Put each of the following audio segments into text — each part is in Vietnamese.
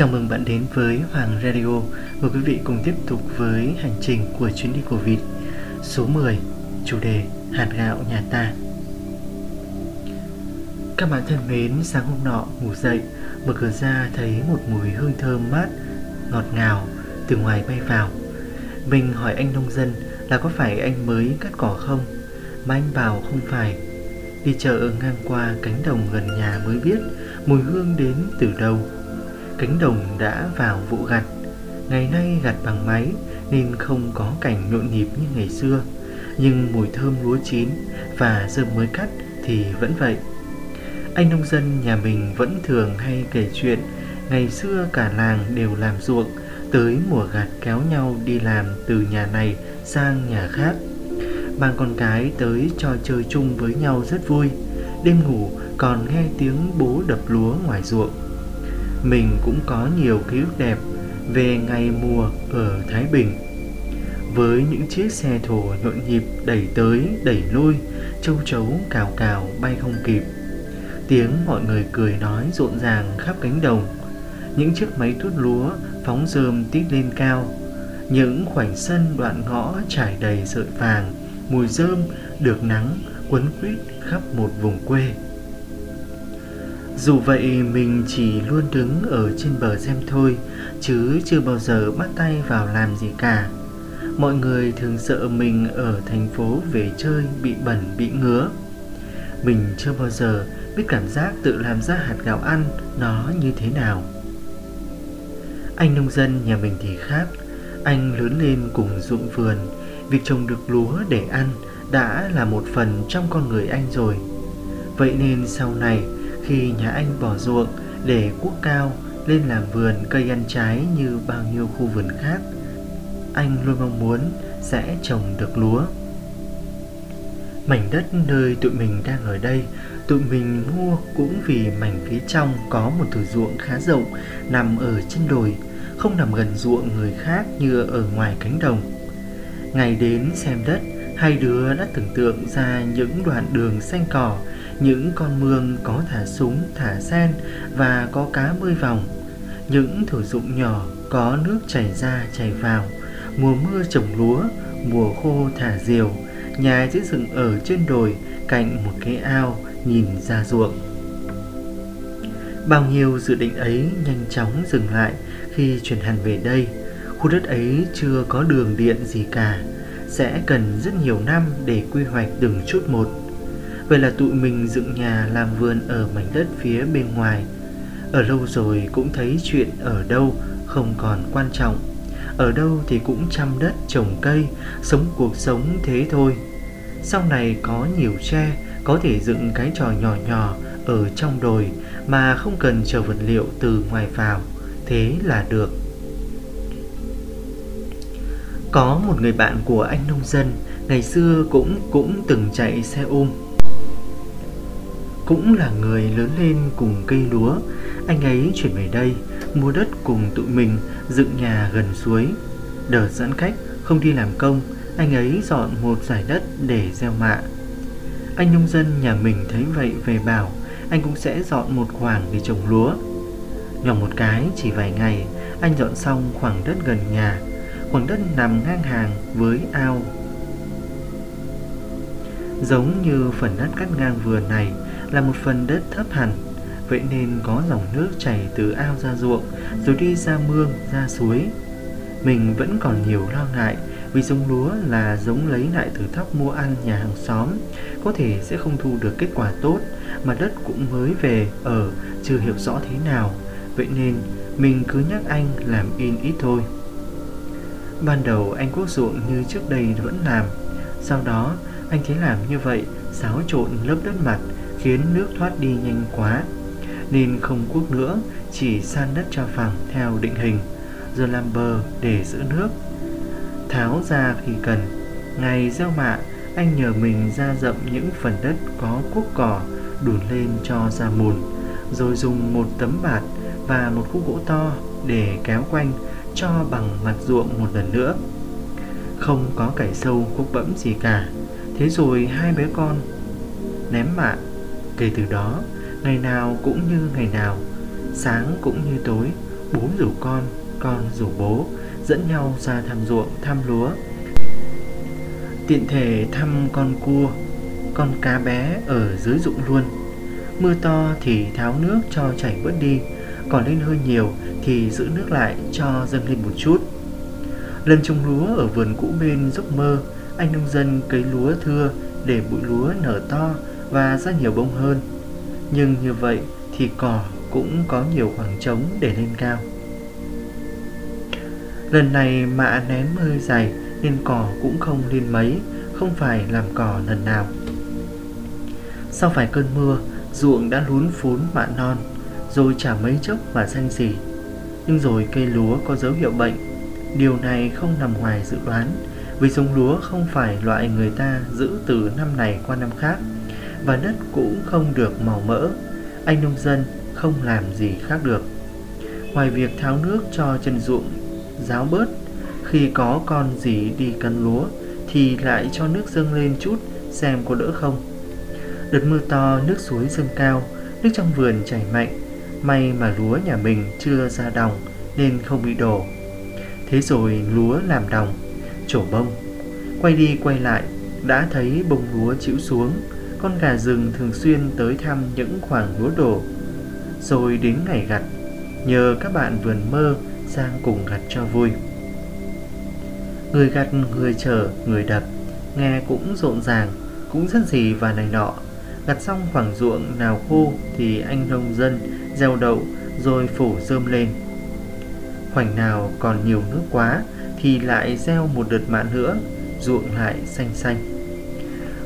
Chào mừng bạn đến với Hoàng Radio. Mời quý vị cùng tiếp tục với hành trình của chuyến đi của vịt số 10, chủ đề hạt gạo nhà ta. Các bạn thân mến, sáng hôm nọ ngủ dậy, mở cửa ra thấy một mùi hương thơm mát, ngọt ngào từ ngoài bay vào. Mình hỏi anh nông dân là có phải anh mới cắt cỏ không? Mà anh bảo không phải. Đi chợ ngang qua cánh đồng gần nhà mới biết mùi hương đến từ đâu Cánh đồng đã vào vụ gặt. Ngày nay gặt bằng máy Nên không có cảnh nhộn nhịp như ngày xưa. Nhưng mùi thơm lúa chín Và dơm mới cắt thì vẫn vậy. Anh nông dân nhà mình vẫn thường hay kể chuyện, Ngày xưa cả làng đều làm ruộng, Tới mùa gặt kéo nhau đi làm từ nhà này sang nhà khác. Mang con cái tới cho chơi chung với nhau rất vui. Đêm ngủ còn nghe tiếng bố đập lúa ngoài ruộng mình cũng có nhiều ký ức đẹp về ngày mùa ở Thái Bình. Với những chiếc xe thổ nhộn nhịp đẩy tới đẩy lui, châu chấu cào cào bay không kịp. Tiếng mọi người cười nói rộn ràng khắp cánh đồng. Những chiếc máy tuốt lúa phóng rơm tít lên cao. Những khoảnh sân đoạn ngõ trải đầy sợi vàng, mùi rơm được nắng quấn quýt khắp một vùng quê. Dù vậy, mình chỉ luôn đứng ở trên bờ xem thôi, Chứ chưa bao giờ bắt tay vào làm gì cả. Mọi người thường sợ mình ở thành phố về chơi bị bẩn, bị ngứa. Mình chưa bao giờ biết cảm giác tự làm ra hạt gạo ăn nó như thế nào. Anh nông dân nhà mình thì khác. Anh lớn lên cùng ruộng vườn, Việc trồng được lúa để ăn đã là một phần trong con người anh rồi. Vậy nên sau này khi nhà anh bỏ ruộng để cuốc cao lên làm vườn cây ăn trái như bao nhiêu khu vườn khác, anh luôn mong muốn sẽ trồng được lúa. Mảnh đất nơi tụi mình đang ở đây, tụi mình mua cũng vì mảnh phía trong có một thửa ruộng khá rộng nằm ở chân đồi, không nằm gần ruộng người khác như ở ngoài cánh đồng. Ngày đến xem đất, hai đứa đã tưởng tượng ra những đoạn đường xanh cỏ những con mương có thả súng, thả sen và có cá bơi vòng, những thử dụng nhỏ có nước chảy ra chảy vào, mùa mưa trồng lúa, mùa khô thả diều, nhà giữ rừng ở trên đồi cạnh một cái ao nhìn ra ruộng. Bao nhiêu dự định ấy nhanh chóng dừng lại khi chuyển hẳn về đây. Khu đất ấy chưa có đường điện gì cả, sẽ cần rất nhiều năm để quy hoạch từng chút một. Vậy là tụi mình dựng nhà làm vườn ở mảnh đất phía bên ngoài. Ở lâu rồi cũng thấy chuyện ở đâu không còn quan trọng. Ở đâu thì cũng chăm đất, trồng cây, Sống cuộc sống thế thôi. Sau này có nhiều tre, Có thể dựng cái trò nhỏ nhỏ Ở trong đồi Mà không cần chờ vật liệu từ ngoài vào. Thế là được. Có một người bạn của anh nông dân, Ngày xưa cũng cũng từng chạy xe ôm cũng là người lớn lên cùng cây lúa. Anh ấy chuyển về đây, mua đất cùng tụi mình, dựng nhà gần suối. Đợt giãn cách, không đi làm công, anh ấy dọn một giải đất để gieo mạ. Anh nông dân nhà mình thấy vậy về bảo, anh cũng sẽ dọn một khoảng để trồng lúa. Nhỏng một cái chỉ vài ngày, anh dọn xong khoảng đất gần nhà. Khoảng đất nằm ngang hàng với ao Giống như phần đất cắt ngang vườn này là một phần đất thấp hẳn. Vậy nên có dòng nước chảy từ ao ra ruộng Rồi đi ra mương, ra suối. Mình vẫn còn nhiều lo ngại Vì giống lúa là giống lấy lại từ thóc mua ăn nhà hàng xóm Có thể sẽ không thu được kết quả tốt Mà đất cũng mới về ở chưa hiểu rõ thế nào. Vậy nên mình cứ nhắc anh làm in ít thôi. Ban đầu anh quốc ruộng như trước đây vẫn làm Sau đó anh thấy làm như vậy xáo trộn lớp đất mặt khiến nước thoát đi nhanh quá. Nên không cuốc nữa, chỉ san đất cho phẳng theo định hình, rồi làm bờ để giữ nước. Tháo ra khi cần, ngày gieo mạ, anh nhờ mình ra rậm những phần đất có cuốc cỏ đùn lên cho ra mùn, rồi dùng một tấm bạt và một khúc gỗ to để kéo quanh cho bằng mặt ruộng một lần nữa. Không có cải sâu cuốc bẫm gì cả, thế rồi hai bé con ném mạ Kể từ đó, ngày nào cũng như ngày nào, sáng cũng như tối, Bố rủ con, con rủ bố Dẫn nhau ra thăm ruộng, thăm lúa. Tiện thể thăm con cua Con cá bé ở dưới ruộng luôn. Mưa to thì tháo nước cho chảy bớt đi Còn lên hơi nhiều thì giữ nước lại cho dâng lên một chút. Lần trồng lúa ở vườn cũ bên dốc mơ Anh nông dân cấy lúa thưa để bụi lúa nở to và ra nhiều bông hơn. Nhưng như vậy thì cỏ cũng có nhiều khoảng trống để lên cao. Lần này mạ ném hơi dày nên cỏ cũng không lên mấy, Không phải làm cỏ lần nào. Sau vài cơn mưa, ruộng đã lún phún mạ non, Rồi chả mấy chốc mà xanh gì Nhưng rồi cây lúa có dấu hiệu bệnh. Điều này không nằm ngoài dự đoán, Vì giống lúa không phải loại người ta giữ từ năm này qua năm khác. Và đất cũng không được màu mỡ. Anh nông dân không làm gì khác được. Ngoài việc tháo nước cho chân ruộng ráo bớt, Khi có con gì đi cắn lúa Thì lại cho nước dâng lên chút xem có đỡ không. Đợt mưa to, nước suối dâng cao, Nước trong vườn chảy mạnh. May mà lúa nhà mình chưa ra đồng Nên không bị đổ. Thế rồi lúa làm đồng, Trổ bông. Quay đi quay lại, Đã thấy bông lúa chịu xuống. Con gà rừng thường xuyên tới thăm những khoảng lúa đổ. Rồi đến ngày gặt Nhờ các bạn vườn mơ sang cùng gặt cho vui. Người gặt, người chở, người đập Nghe cũng rộn ràng Cũng rất gì và này nọ. Gặt xong khoảng ruộng nào khô Thì anh nông dân gieo đậu Rồi phủ rơm lên. Khoảnh nào còn nhiều nước quá Thì lại gieo một đợt mạ nữa Ruộng lại xanh xanh.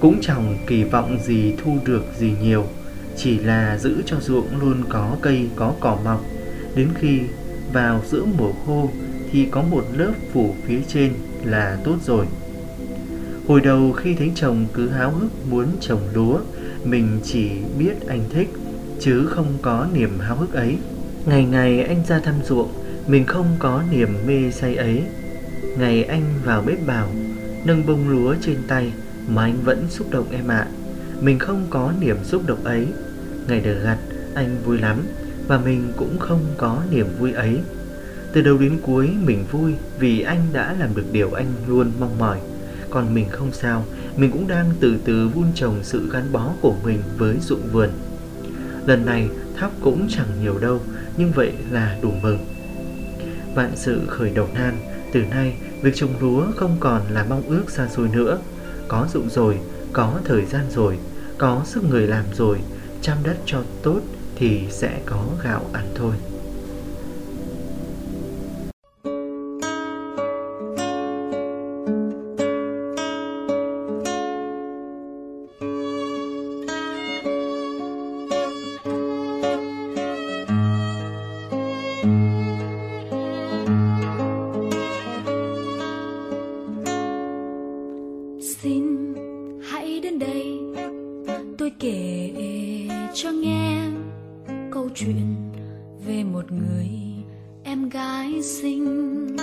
Cũng chẳng kỳ vọng gì thu được gì nhiều Chỉ là giữ cho ruộng luôn có cây có cỏ mọc Đến khi vào giữa mùa khô thì có một lớp phủ phía trên là tốt rồi. Hồi đầu khi thấy chồng cứ háo hức muốn trồng lúa, mình chỉ biết anh thích, chứ không có niềm háo hức ấy. Ngày ngày anh ra thăm ruộng, mình không có niềm mê say ấy. Ngày anh vào bếp bảo nâng bông lúa trên tay mà anh vẫn xúc động em ạ. Mình không có niềm xúc động ấy. Ngày được gặt, anh vui lắm, và mình cũng không có niềm vui ấy. Từ đầu đến cuối mình vui vì anh đã làm được điều anh luôn mong mỏi. Còn mình không sao, mình cũng đang từ từ vun trồng sự gắn bó của mình với ruộng vườn. Lần này thóc cũng chẳng nhiều đâu, nhưng vậy là đủ mừng. Vạn sự khởi đầu nan, từ nay việc trồng lúa không còn là mong ước xa xôi nữa. Có dụng rồi, có thời gian rồi, có sức người làm rồi, chăm đất cho tốt thì sẽ có gạo ăn thôi. Cho nghe câu chuyện về một người em gái xinh.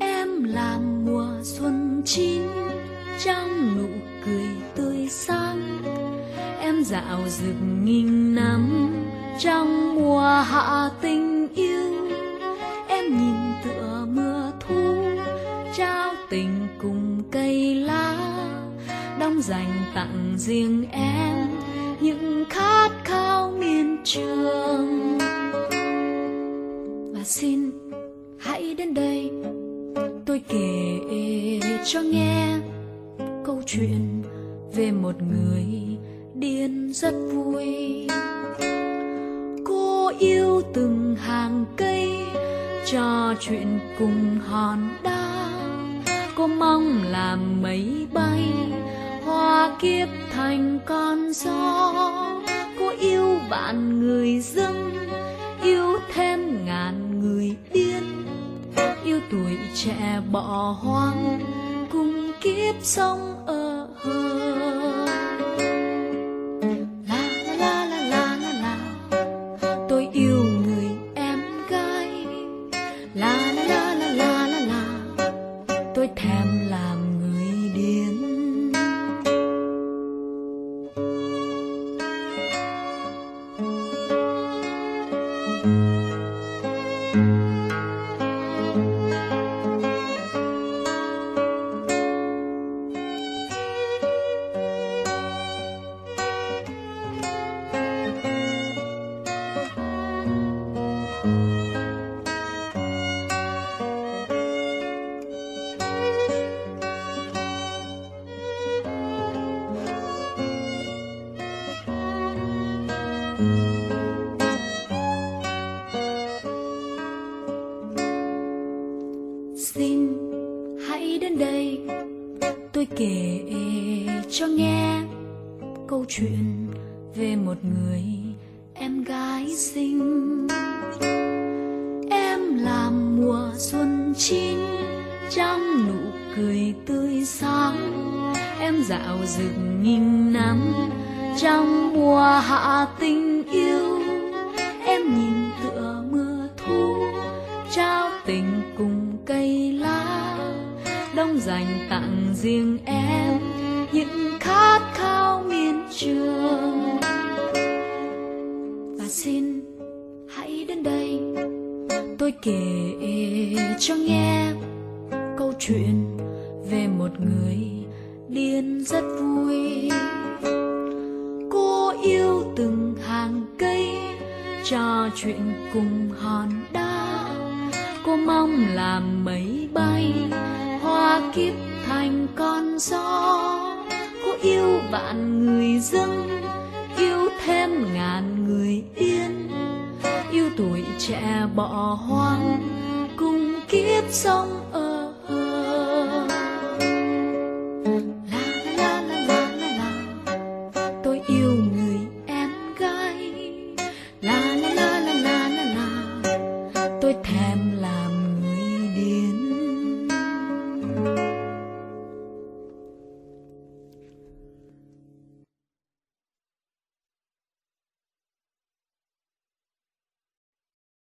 Em làm mùa xuân chín, trong nụ cười tươi sáng. Em dạo rực nghìn năm trong mùa hạ tình yêu. Em nhìn tựa mưa thu, trao tình cùng cây lá, đong dành tặng riêng em những khát khao miên trường. Và xin hãy đến đây, tôi kể cho nghe câu chuyện về một người điên rất vui. Cô yêu từng hàng cây trò chuyện cùng hòn đá. Cô mong làm mây bay hoa kiếp thành con gió cô yêu bạn người dân yêu thêm ngàn người điên yêu tuổi trẻ bỏ hoang, cùng kiếp sống ở hơi. Música em sinh. Em làm mùa xuân chín trong nụ cười tươi sáng. Em dạo rực nghìn năm, trong mùa hạ tình yêu. Em nhìn tựa mưa thu, trao tình cùng cây lá. Đông dành tặng riêng em những khát khao miên trường. Kể cho nghe câu chuyện về một người điên rất vui. Cô yêu từng hàng cây trò chuyện cùng hòn đá. Cô mong làm mây bay hoa kiếp thành con gió. Cô yêu vạn người dưng, yêu thêm ngàn người yên yêu tuổi trẻ bỏ hoang cùng kiếp sống ở